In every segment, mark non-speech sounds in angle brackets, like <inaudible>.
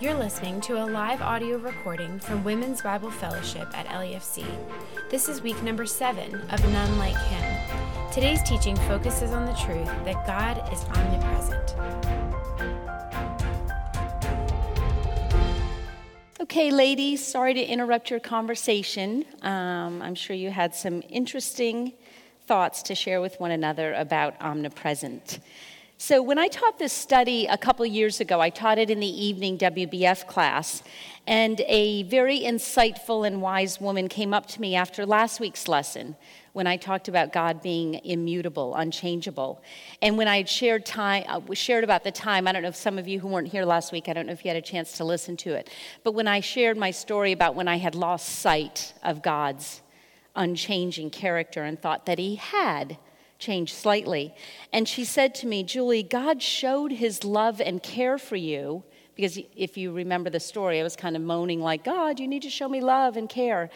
You're listening to a live audio recording from Women's Bible Fellowship at LEFC. This is week number seven of None Like Him. Today's teaching focuses on the truth that God is omnipresent. Okay, ladies, sorry to interrupt your conversation. Um, I'm sure you had some interesting thoughts to share with one another about omnipresent. So, when I taught this study a couple years ago, I taught it in the evening WBF class, and a very insightful and wise woman came up to me after last week's lesson when I talked about God being immutable, unchangeable. And when I had shared, time, uh, shared about the time, I don't know if some of you who weren't here last week, I don't know if you had a chance to listen to it, but when I shared my story about when I had lost sight of God's unchanging character and thought that He had changed slightly. And she said to me, Julie, God showed his love and care for you. Because if you remember the story, I was kind of moaning, like, God, you need to show me love and care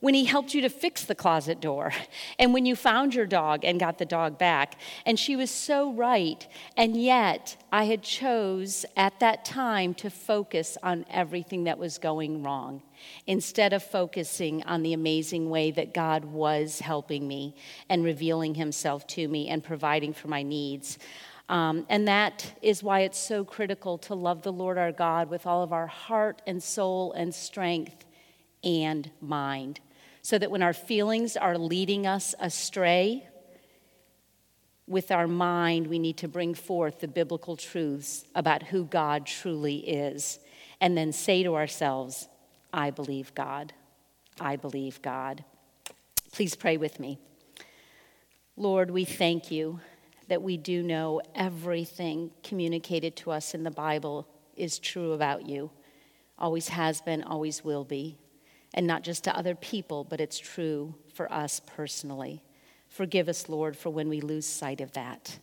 when he helped you to fix the closet door, <laughs> and when you found your dog and got the dog back. And she was so right. And yet, I had chose at that time to focus on everything that was going wrong instead of focusing on the amazing way that God was helping me and revealing himself to me and providing for my needs. Um, and that is why it's so critical to love the Lord our God with all of our heart and soul and strength and mind so that when our feelings are leading us astray, with our mind, we need to bring forth the biblical truths about who God truly is, and then say to ourselves, I believe God. I believe God. Please pray with me. Lord, we thank you that we do know everything communicated to us in the Bible is true about you, always has been, always will be and not just to other people, but it's true for us personally. Forgive us, Lord, for when we lose sight of that.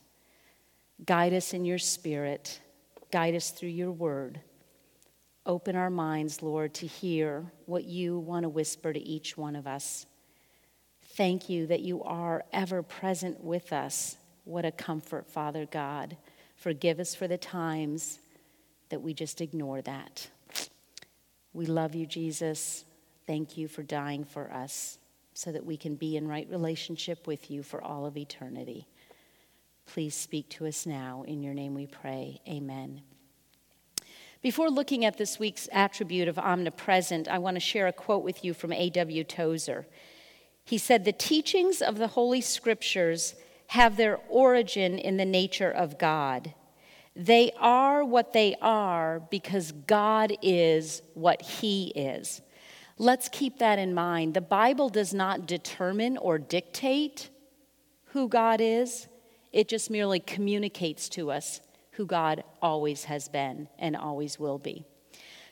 Guide us in your spirit, guide us through your word. Open our minds, Lord, to hear what you want to whisper to each one of us. Thank you that you are ever present with us. What a comfort, Father God. Forgive us for the times that we just ignore that. We love you, Jesus. Thank you for dying for us so that we can be in right relationship with you for all of eternity. Please speak to us now. In your name we pray. Amen. Before looking at this week's attribute of omnipresent, I want to share a quote with you from A.W. Tozer. He said, The teachings of the Holy Scriptures have their origin in the nature of God. They are what they are because God is what He is. Let's keep that in mind. The Bible does not determine or dictate who God is, it just merely communicates to us who God always has been and always will be.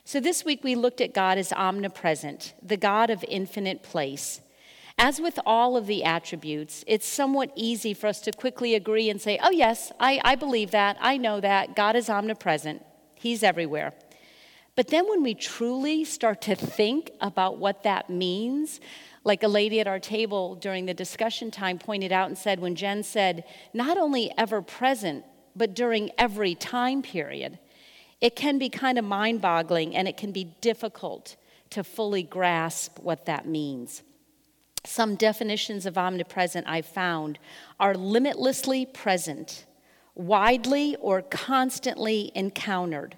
So this week we looked at God as omnipresent, the God of infinite place. As with all of the attributes, it's somewhat easy for us to quickly agree and say, oh, yes, I, I believe that. I know that. God is omnipresent, He's everywhere. But then when we truly start to think about what that means, like a lady at our table during the discussion time pointed out and said, when Jen said, not only ever present, but during every time period, it can be kind of mind boggling and it can be difficult to fully grasp what that means. Some definitions of omnipresent I've found are limitlessly present, widely or constantly encountered,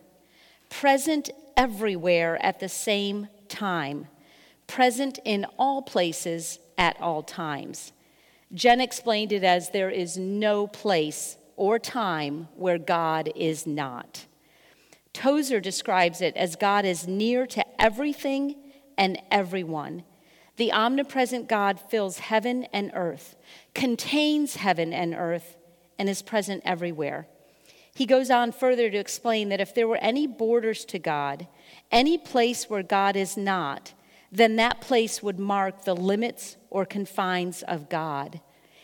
present everywhere at the same time, present in all places at all times. Jen explained it as there is no place or time where God is not. Tozer describes it as God is near to everything and everyone. The omnipresent God fills heaven and earth, contains heaven and earth, and is present everywhere. He goes on further to explain that if there were any borders to God, any place where God is not, then that place would mark the limits or confines of God.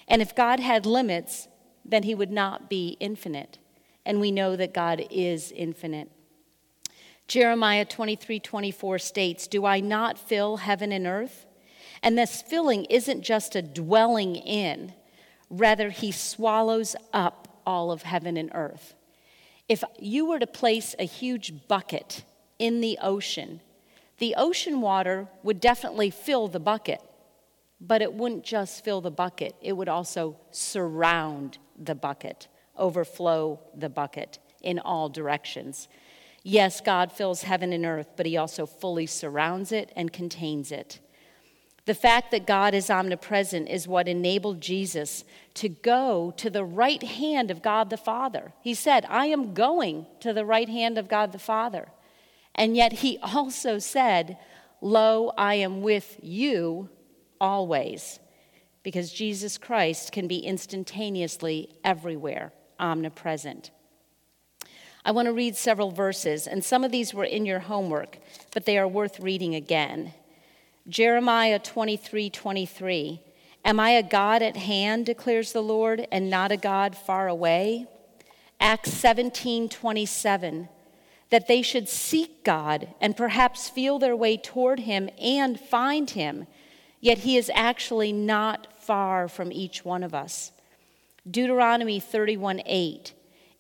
And if God had limits, then he would not be infinite. And we know that God is infinite. Jeremiah 23 24 states, Do I not fill heaven and earth? And this filling isn't just a dwelling in, rather, he swallows up all of heaven and earth. If you were to place a huge bucket in the ocean. The ocean water would definitely fill the bucket, but it wouldn't just fill the bucket, it would also surround the bucket, overflow the bucket in all directions. Yes, God fills heaven and earth, but He also fully surrounds it and contains it. The fact that God is omnipresent is what enabled Jesus to go to the right hand of God the Father. He said, I am going to the right hand of God the Father. And yet he <laughs> also said, Lo, I am with you always. Because Jesus Christ can be instantaneously everywhere, omnipresent. I want to read several verses, and some of these were in your homework, but they are worth reading again. Jeremiah 23 23. Am I a God at hand, declares the Lord, and not a God far away? Acts 17 27. That they should seek God and perhaps feel their way toward Him and find Him, yet He is actually not far from each one of us. Deuteronomy 31 8.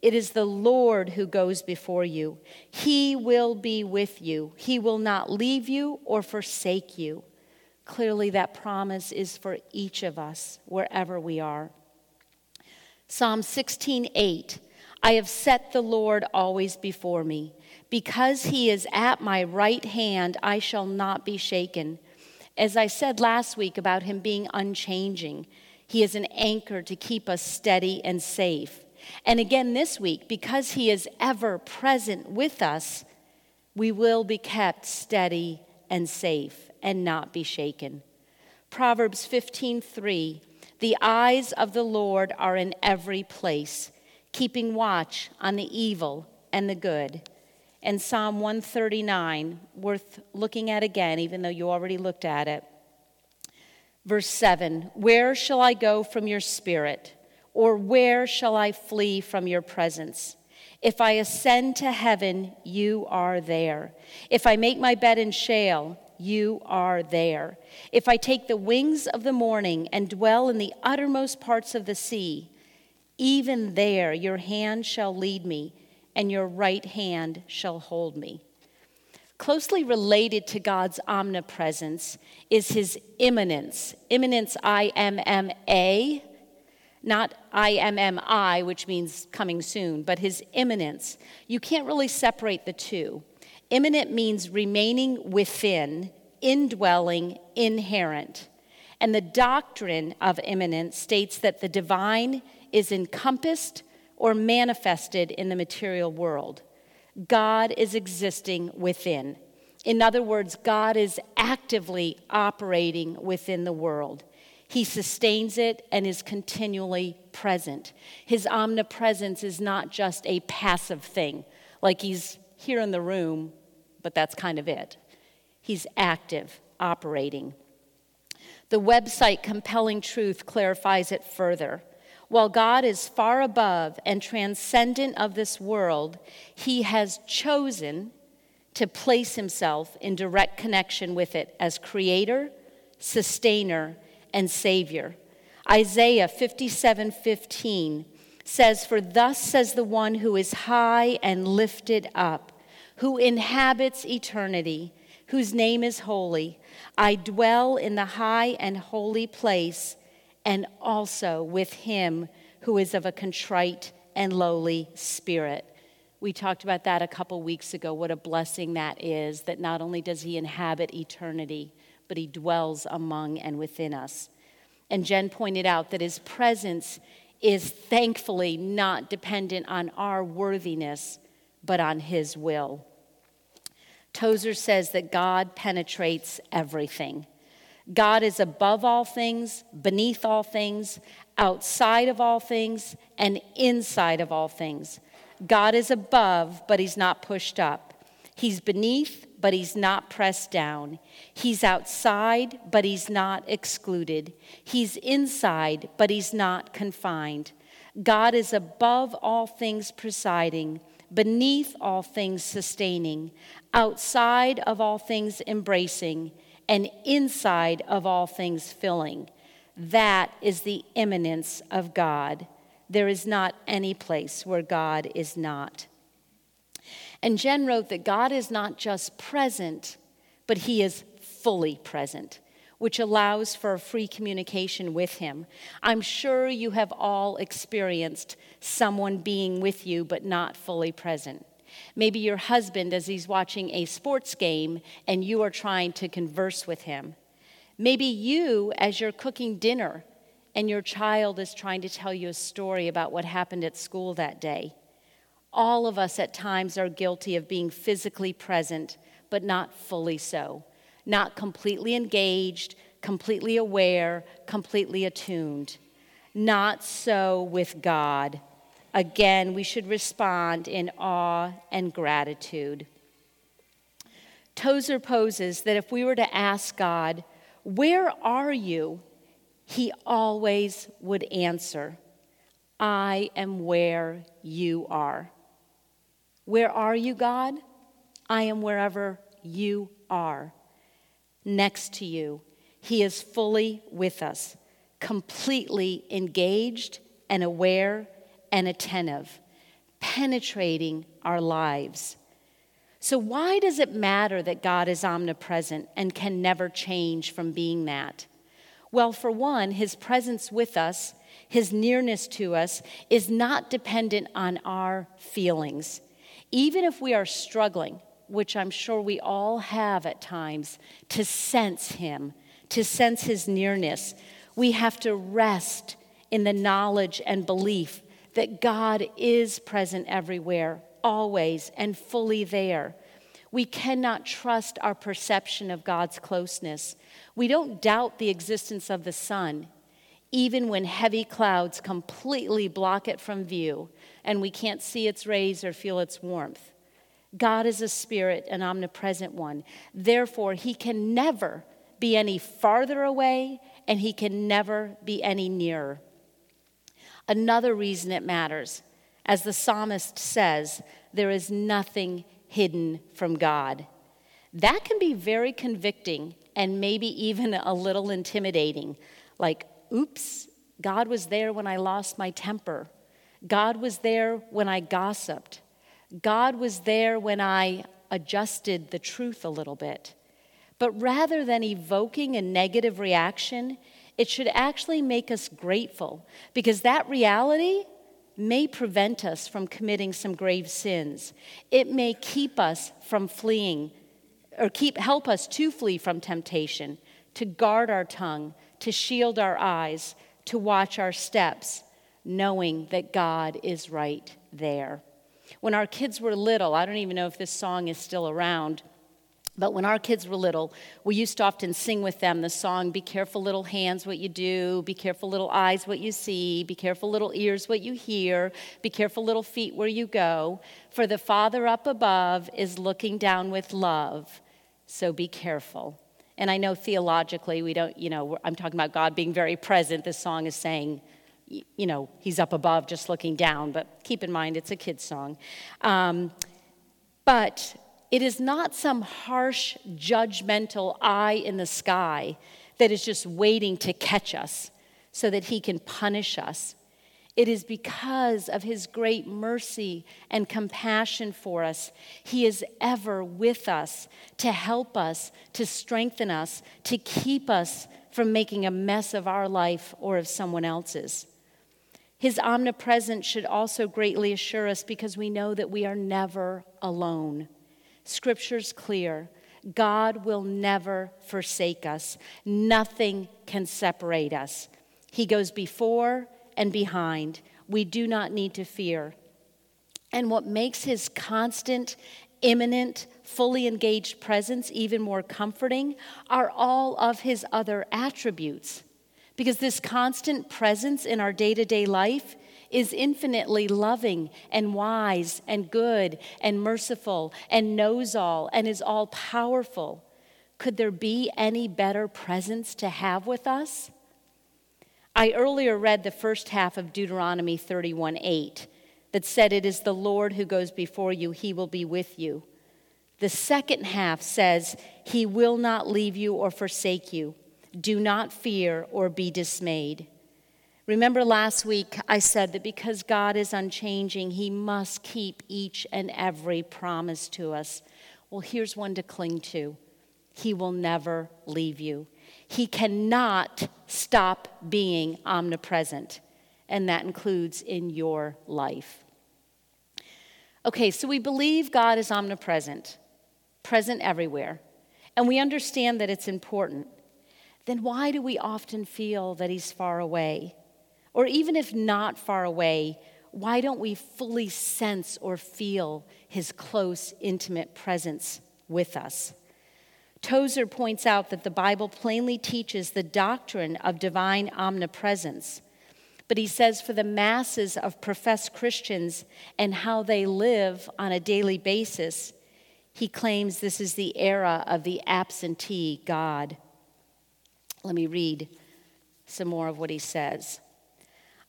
It is the Lord who goes before you. He will be with you. He will not leave you or forsake you. Clearly, that promise is for each of us, wherever we are. Psalm 16 8. I have set the Lord always before me. Because he is at my right hand, I shall not be shaken. As I said last week about him being unchanging, he is an anchor to keep us steady and safe. And again this week, because He is ever present with us, we will be kept steady and safe and not be shaken. Proverbs 15:3 The eyes of the Lord are in every place, keeping watch on the evil and the good. And Psalm 139, worth looking at again, even though you already looked at it. Verse 7 Where shall I go from your spirit? Or where shall I flee from your presence? If I ascend to heaven, you are there. If I make my bed in Sheol, you are there. If I take the wings of the morning and dwell in the uttermost parts of the sea, even there your hand shall lead me, and your right hand shall hold me. Closely related to God's omnipresence is his immanence. Immanence, I M M A not IMMI, which means coming soon, but his immanence. You can't really separate the two. Immanent means remaining within, indwelling, inherent. And the doctrine of immanence states that the divine is encompassed or manifested in the material world. God is existing within. In other words, God is actively operating within the world. He sustains it and is continually present. His omnipresence is not just a passive thing, like he's here in the room, but that's kind of it. He's active, operating. The website Compelling Truth clarifies it further. While God is far above and transcendent of this world, he has chosen to place himself in direct connection with it as creator, sustainer, and Savior. Isaiah 57 15 says, For thus says the one who is high and lifted up, who inhabits eternity, whose name is holy. I dwell in the high and holy place, and also with him who is of a contrite and lowly spirit. We talked about that a couple weeks ago, what a blessing that is, that not only does he inhabit eternity, but he dwells among and within us. And Jen pointed out that his presence is thankfully not dependent on our worthiness, but on his will. Tozer says that God penetrates everything. God is above all things, beneath all things, outside of all things, and inside of all things. God is above, but he's not pushed up. He's beneath, but he's not pressed down. He's outside, but he's not excluded. He's inside, but he's not confined. God is above all things presiding, beneath all things sustaining, outside of all things embracing, and inside of all things filling. That is the immanence of God. There is not any place where God is not. And Jen wrote that God is not just present, but He is fully present, which allows for free communication with Him. I'm sure you have all experienced someone being with you but not fully present. Maybe your husband as he's watching a sports game and you are trying to converse with him. Maybe you as you're cooking dinner and your child is trying to tell you a story about what happened at school that day. All of us at times are guilty of being physically present, but not fully so, not completely engaged, completely aware, completely attuned. Not so with God. Again, we should respond in awe and gratitude. Tozer poses that if we were to ask God, Where are you? he always would answer, I am where you are. Where are you, God? I am wherever you are. Next to you. He is fully with us, completely engaged and aware and attentive, penetrating our lives. So, why does it matter that God is omnipresent and can never change from being that? Well, for one, his presence with us, his nearness to us, is not dependent on our feelings. Even if we are struggling, which I'm sure we all have at times, to sense him, to sense his nearness, we have to rest in the knowledge and belief that God is present everywhere, always, and fully there. We cannot trust our perception of God's closeness. We don't doubt the existence of the sun, even when heavy clouds completely block it from view and we can't see its rays or feel its warmth. God is a spirit, an omnipresent one. Therefore, he can never be any farther away and he can never be any nearer. Another reason it matters, as the psalmist says, there is nothing hidden from God. That can be very convicting and maybe even a little intimidating. Like, oops, God was there when I lost my temper. God was there when I gossiped. God was there when I adjusted the truth a little bit. But rather than evoking a negative reaction, it should actually make us grateful because that reality may prevent us from committing some grave sins. It may keep us from fleeing or keep help us to flee from temptation, to guard our tongue, to shield our eyes, to watch our steps, knowing that God is right there. When our kids were little, I don't even know if this song is still around. But when our kids were little, we used to often sing with them the song, Be careful, little hands, what you do. Be careful, little eyes, what you see. Be careful, little ears, what you hear. Be careful, little feet, where you go. For the Father up above is looking down with love. So be careful. And I know theologically, we don't, you know, I'm talking about God being very present. This song is saying, you know, he's up above just looking down, but keep in mind it's a kid's song. Um, but it is not some harsh, judgmental eye in the sky that is just waiting to catch us so that he can punish us. It is because of his great mercy and compassion for us. He is ever with us to help us, to strengthen us, to keep us from making a mess of our life or of someone else's. His omnipresence should also greatly assure us because we know that we are never alone. Scripture's clear. God will never forsake us. Nothing can separate us. He goes before and behind. We do not need to fear. And what makes his constant, immanent, fully engaged presence even more comforting are all of his other attributes. Because this constant presence in our day to day life is infinitely loving and wise and good and merciful and knows all and is all powerful. Could there be any better presence to have with us? I earlier read the first half of Deuteronomy 31 8 that said, It is the Lord who goes before you, he will be with you. The second half says, He will not leave you or forsake you. Do not fear or be dismayed. Remember last week I said that because God is unchanging, He must keep each and every promise to us. Well, here's one to cling to He will never leave you. He cannot stop being omnipresent, and that includes in your life. Okay, so we believe God is omnipresent, present everywhere, and we understand that it's important. Then why do we often feel that He's far away? Or even if not far away, why don't we fully sense or feel his close, intimate presence with us? Tozer points out that the Bible plainly teaches the doctrine of divine omnipresence. But he says for the masses of professed Christians and how they live on a daily basis, he claims this is the era of the absentee God. Let me read some more of what he says.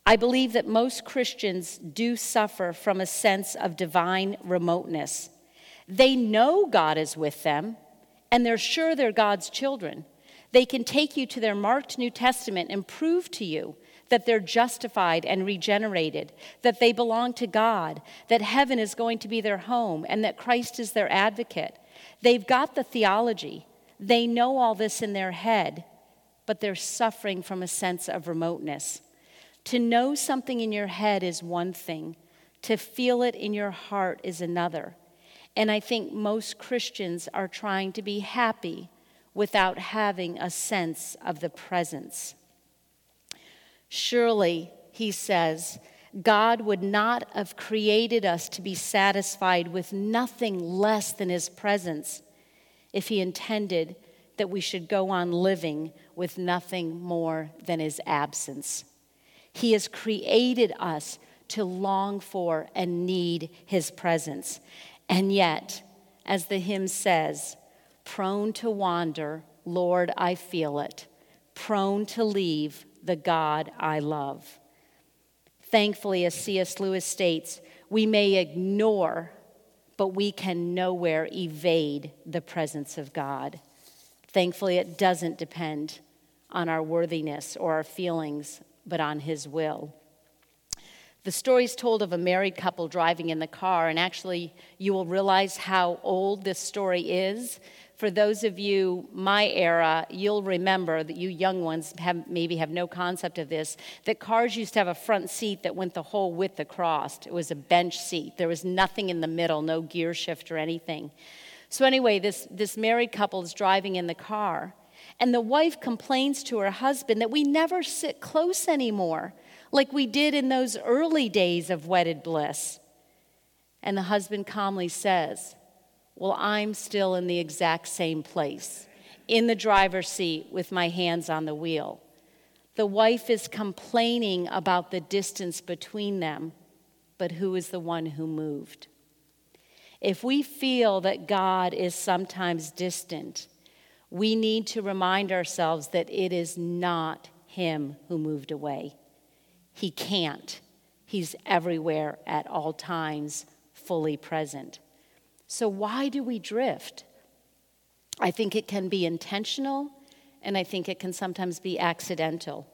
I believe that most Christians do suffer from a sense of divine remoteness. They know God is with them, and they're sure they're God's children. They can take you to their marked New Testament and prove to you that they're justified and regenerated, that they belong to God, that heaven is going to be their home, and that Christ is their advocate. They've got the theology, they know all this in their head, but they're suffering from a sense of remoteness. To know something in your head is one thing, to feel it in your heart is another. And I think most Christians are trying to be happy without having a sense of the presence. Surely, he says, God would not have created us to be satisfied with nothing less than his presence if he intended that we should go on living with nothing more than his absence. He has created us to long for and need His presence. And yet, as the hymn says, prone to wander, Lord, I feel it, prone to leave the God I love. Thankfully, as C.S. Lewis states, we may ignore, but we can nowhere evade the presence of God. Thankfully, it doesn't depend on our worthiness or our feelings but on His will. The story is told of a married couple driving in the car, and actually, you will realize how old this story is. For those of you my era, you'll remember that you young ones have, maybe have no concept of this that cars used to have a front seat that went the whole width across. It was a bench seat, there was nothing in the middle, no gear shift or anything. So, anyway, this, this married couple is driving in the car, and the wife complains to her husband that we never sit close anymore, like we did in those early days of wedded bliss. And the husband calmly says, Well, I'm still in the exact same place, in the driver's seat with my hands on the wheel. The wife is complaining about the distance between them, but who is the one who moved? If we feel that God is sometimes distant, we need to remind ourselves that it is not Him who moved away. He can't. He's everywhere at all times, fully present. So, why do we drift? I think it can be intentional, and I think it can sometimes be accidental.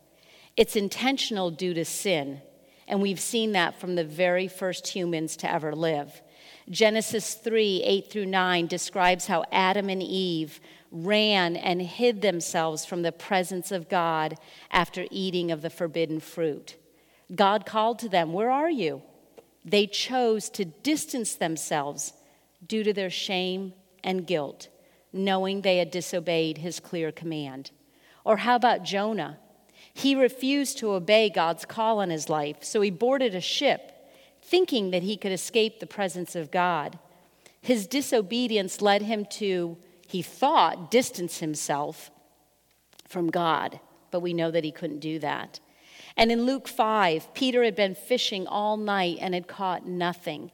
It's intentional due to sin, and we've seen that from the very first humans to ever live. Genesis 3 8 through 9 describes how Adam and Eve ran and hid themselves from the presence of God after eating of the forbidden fruit. God called to them, Where are you? They chose to distance themselves due to their shame and guilt, knowing they had disobeyed his clear command. Or how about Jonah? He refused to obey God's call on his life, so he boarded a ship thinking that he could escape the presence of God. His disobedience led him to he thought, distance himself from God, but we know that he couldn't do that. And in Luke 5, Peter had been fishing all night and had caught nothing.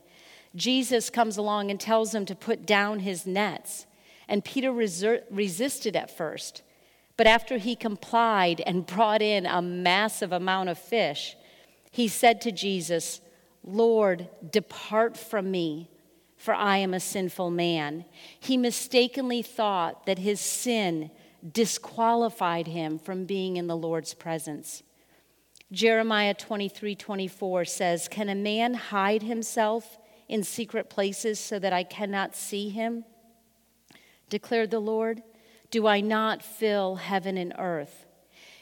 Jesus comes along and tells him to put down his nets. And Peter reser- resisted at first. But after he complied and brought in a massive amount of fish, he said to Jesus, Lord, depart from me, for I am a sinful man. He mistakenly thought that his sin disqualified him from being in the Lord's presence. Jeremiah 23 24 says, Can a man hide himself in secret places so that I cannot see him? Declared the Lord, Do I not fill heaven and earth?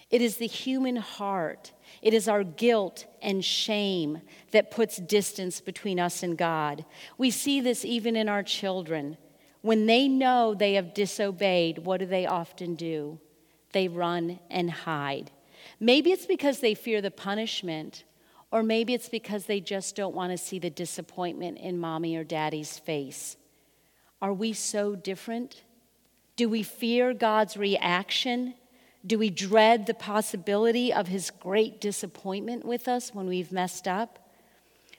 It is the human heart, it is our guilt and shame that puts distance between us and God. We see this even in our children. When they know they have disobeyed, what do they often do? They run and hide. Maybe it's because they fear the punishment, or maybe it's because they just don't want to see the disappointment in mommy or daddy's face. Are we so different? Do we fear God's reaction? Do we dread the possibility of his great disappointment with us when we've messed up?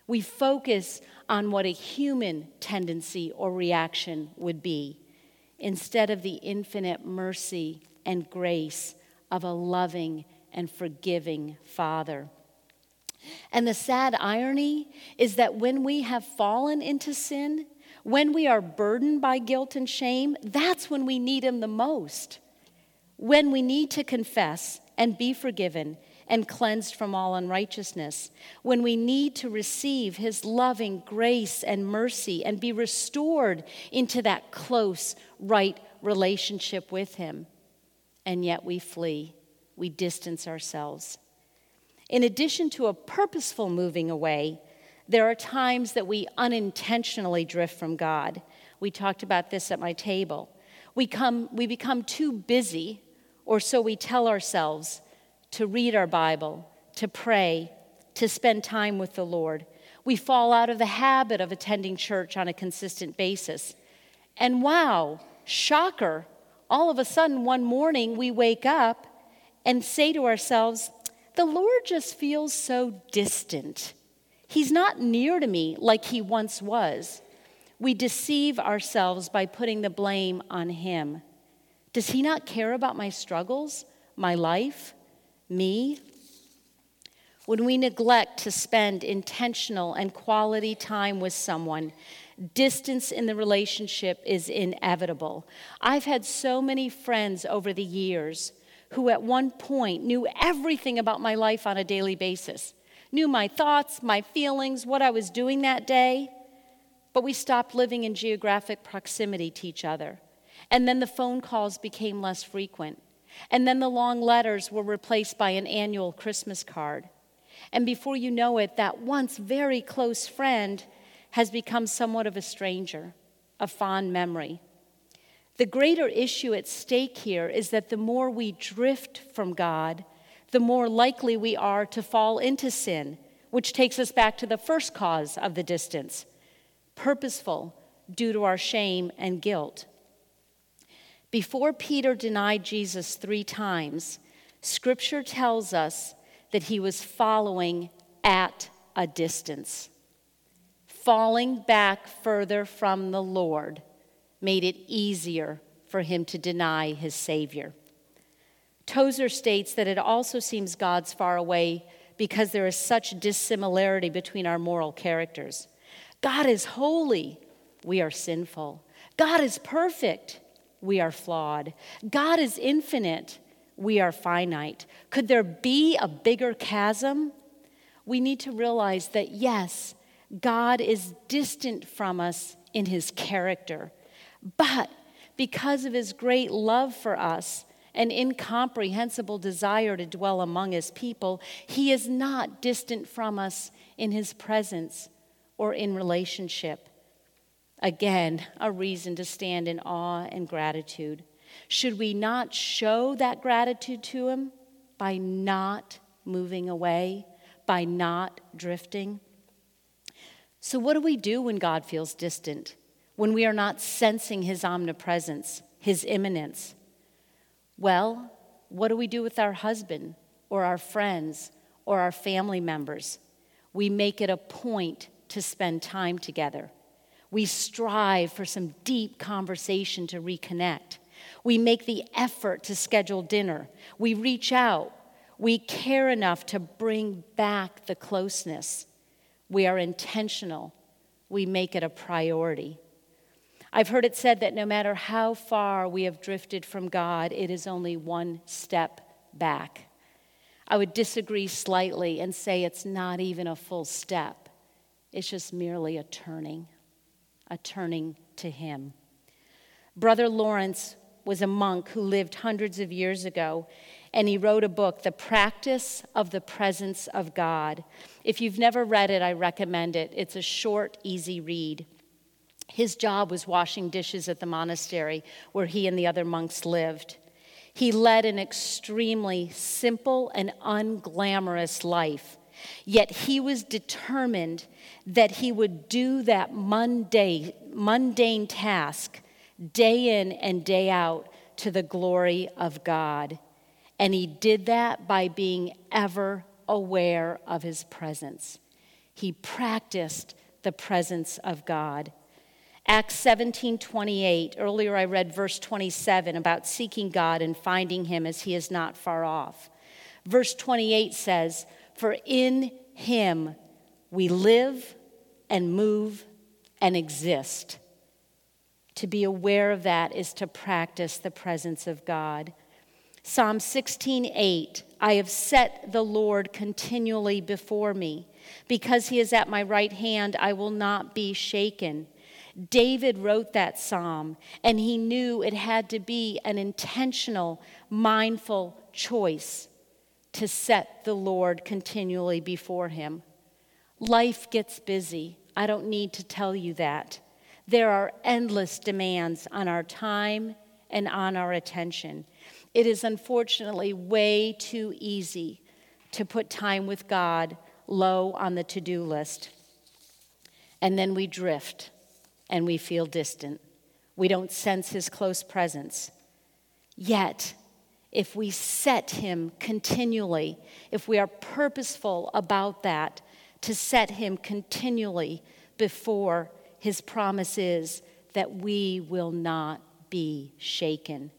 We focus on what a human tendency or reaction would be instead of the infinite mercy and grace of a loving and forgiving Father. And the sad irony is that when we have fallen into sin, when we are burdened by guilt and shame, that's when we need Him the most. When we need to confess and be forgiven and cleansed from all unrighteousness, when we need to receive His loving grace and mercy and be restored into that close, right relationship with Him. And yet we flee, we distance ourselves. In addition to a purposeful moving away, there are times that we unintentionally drift from God. We talked about this at my table. We, come, we become too busy, or so we tell ourselves, to read our Bible, to pray, to spend time with the Lord. We fall out of the habit of attending church on a consistent basis. And wow, shocker, all of a sudden one morning we wake up and say to ourselves, the Lord just feels so distant. He's not near to me like he once was. We deceive ourselves by putting the blame on him. Does he not care about my struggles, my life, me? When we neglect to spend intentional and quality time with someone, distance in the relationship is inevitable. I've had so many friends over the years who at one point knew everything about my life on a daily basis knew my thoughts, my feelings, what I was doing that day, but we stopped living in geographic proximity to each other. And then the phone calls became less frequent. And then the long letters were replaced by an annual Christmas card. And before you know it, that once very close friend has become somewhat of a stranger, a fond memory. The greater issue at stake here is that the more we drift from God, the more likely we are to fall into sin, which takes us back to the first cause of the distance purposeful due to our shame and guilt. Before Peter denied Jesus three times, scripture tells us that he was following at a distance. Falling back further from the Lord made it easier for him to deny his Savior. Tozer states that it also seems God's far away because there is such dissimilarity between our moral characters. God is holy, we are sinful. God is perfect, we are flawed. God is infinite, we are finite. Could there be a bigger chasm? We need to realize that yes, God is distant from us in his character, but because of his great love for us, an incomprehensible desire to dwell among his people, he is not distant from us in his presence or in relationship. Again, a reason to stand in awe and gratitude. Should we not show that gratitude to him by not moving away, by not drifting? So, what do we do when God feels distant? When we are not sensing his omnipresence, his immanence? Well, what do we do with our husband or our friends or our family members? We make it a point to spend time together. We strive for some deep conversation to reconnect. We make the effort to schedule dinner. We reach out. We care enough to bring back the closeness. We are intentional. We make it a priority. I've heard it said that no matter how far we have drifted from God, it is only one step back. I would disagree slightly and say it's not even a full step, it's just merely a turning, a turning to Him. Brother Lawrence was a monk who lived hundreds of years ago, and he wrote a book, The Practice of the Presence of God. If you've never read it, I recommend it. It's a short, easy read. His job was washing dishes at the monastery where he and the other monks lived. He led an extremely simple and unglamorous life, yet he was determined that he would do that mundane, mundane task day in and day out to the glory of God. And he did that by being ever aware of his presence. He practiced the presence of God. Acts 17 28, earlier I read verse 27 about seeking God and finding him as he is not far off. Verse 28 says, For in him we live and move and exist. To be aware of that is to practice the presence of God. Psalm 16:8 I have set the Lord continually before me because he is at my right hand I will not be shaken. David wrote that psalm and he knew it had to be an intentional mindful choice to set the Lord continually before him. Life gets busy. I don't need to tell you that. There are endless demands on our time and on our attention. It is unfortunately way too easy to put time with God low on the to do list. And then we drift and we feel distant. We don't sense his close presence. Yet, if we set him continually, if we are purposeful about that, to set him continually before his promise is that we will not be shaken.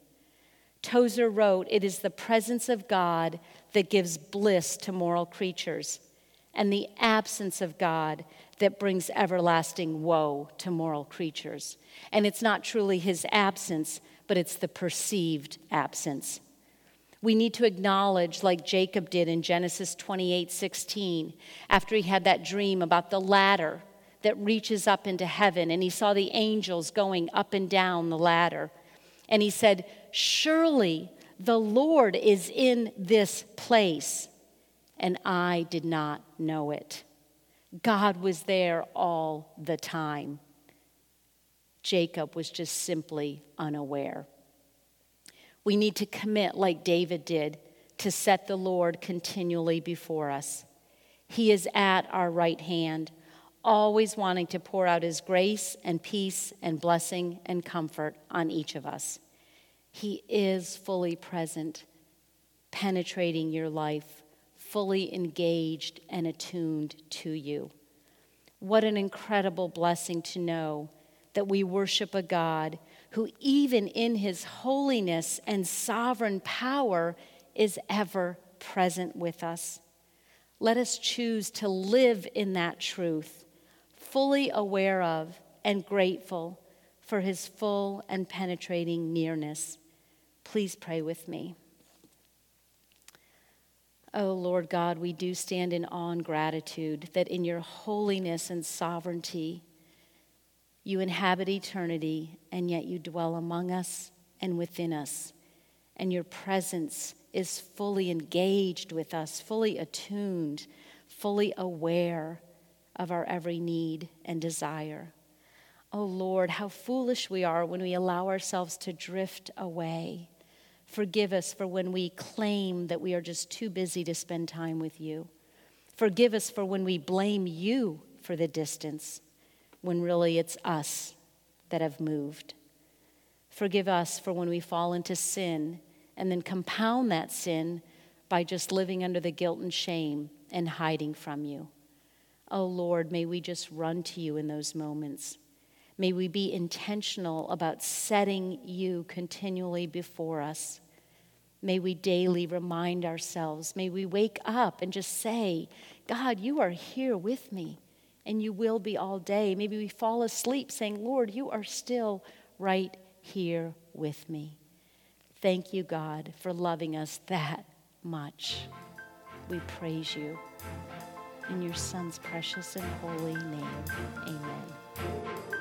Tozer wrote, It is the presence of God that gives bliss to moral creatures, and the absence of God that brings everlasting woe to moral creatures. And it's not truly his absence, but it's the perceived absence. We need to acknowledge, like Jacob did in Genesis 28 16, after he had that dream about the ladder that reaches up into heaven, and he saw the angels going up and down the ladder. And he said, Surely the Lord is in this place. And I did not know it. God was there all the time. Jacob was just simply unaware. We need to commit, like David did, to set the Lord continually before us. He is at our right hand always wanting to pour out His grace and peace and blessing and comfort on each of us. He is fully present, penetrating your life, fully engaged and attuned to you. What an incredible blessing to know that we worship a God who, even in his holiness and sovereign power, is ever present with us. Let us choose to live in that truth fully aware of and grateful for his full and penetrating nearness. Please pray with me. Oh, Lord God, we do stand in awe and gratitude that in your holiness and sovereignty, you inhabit eternity, and yet you dwell among us and within us. And your presence is fully engaged with us, fully attuned, fully aware of our every need and desire. Oh Lord, how foolish we are when we allow ourselves to drift away. Forgive us for when we claim that we are just too busy to spend time with you. Forgive us for when we blame you for the distance, when really it's us that have moved. Forgive us for when we fall into sin and then compound that sin by just living under the guilt and shame and hiding from you. Oh Lord, may we just run to you in those moments. May we be intentional about setting you continually before us. May we daily remind ourselves. May we wake up and just say, God, you are here with me, and you will be all day. Maybe we fall asleep saying, Lord, you are still right here with me. Thank you, God, for loving us that much. we praise you. In your Son's precious and holy name, amen.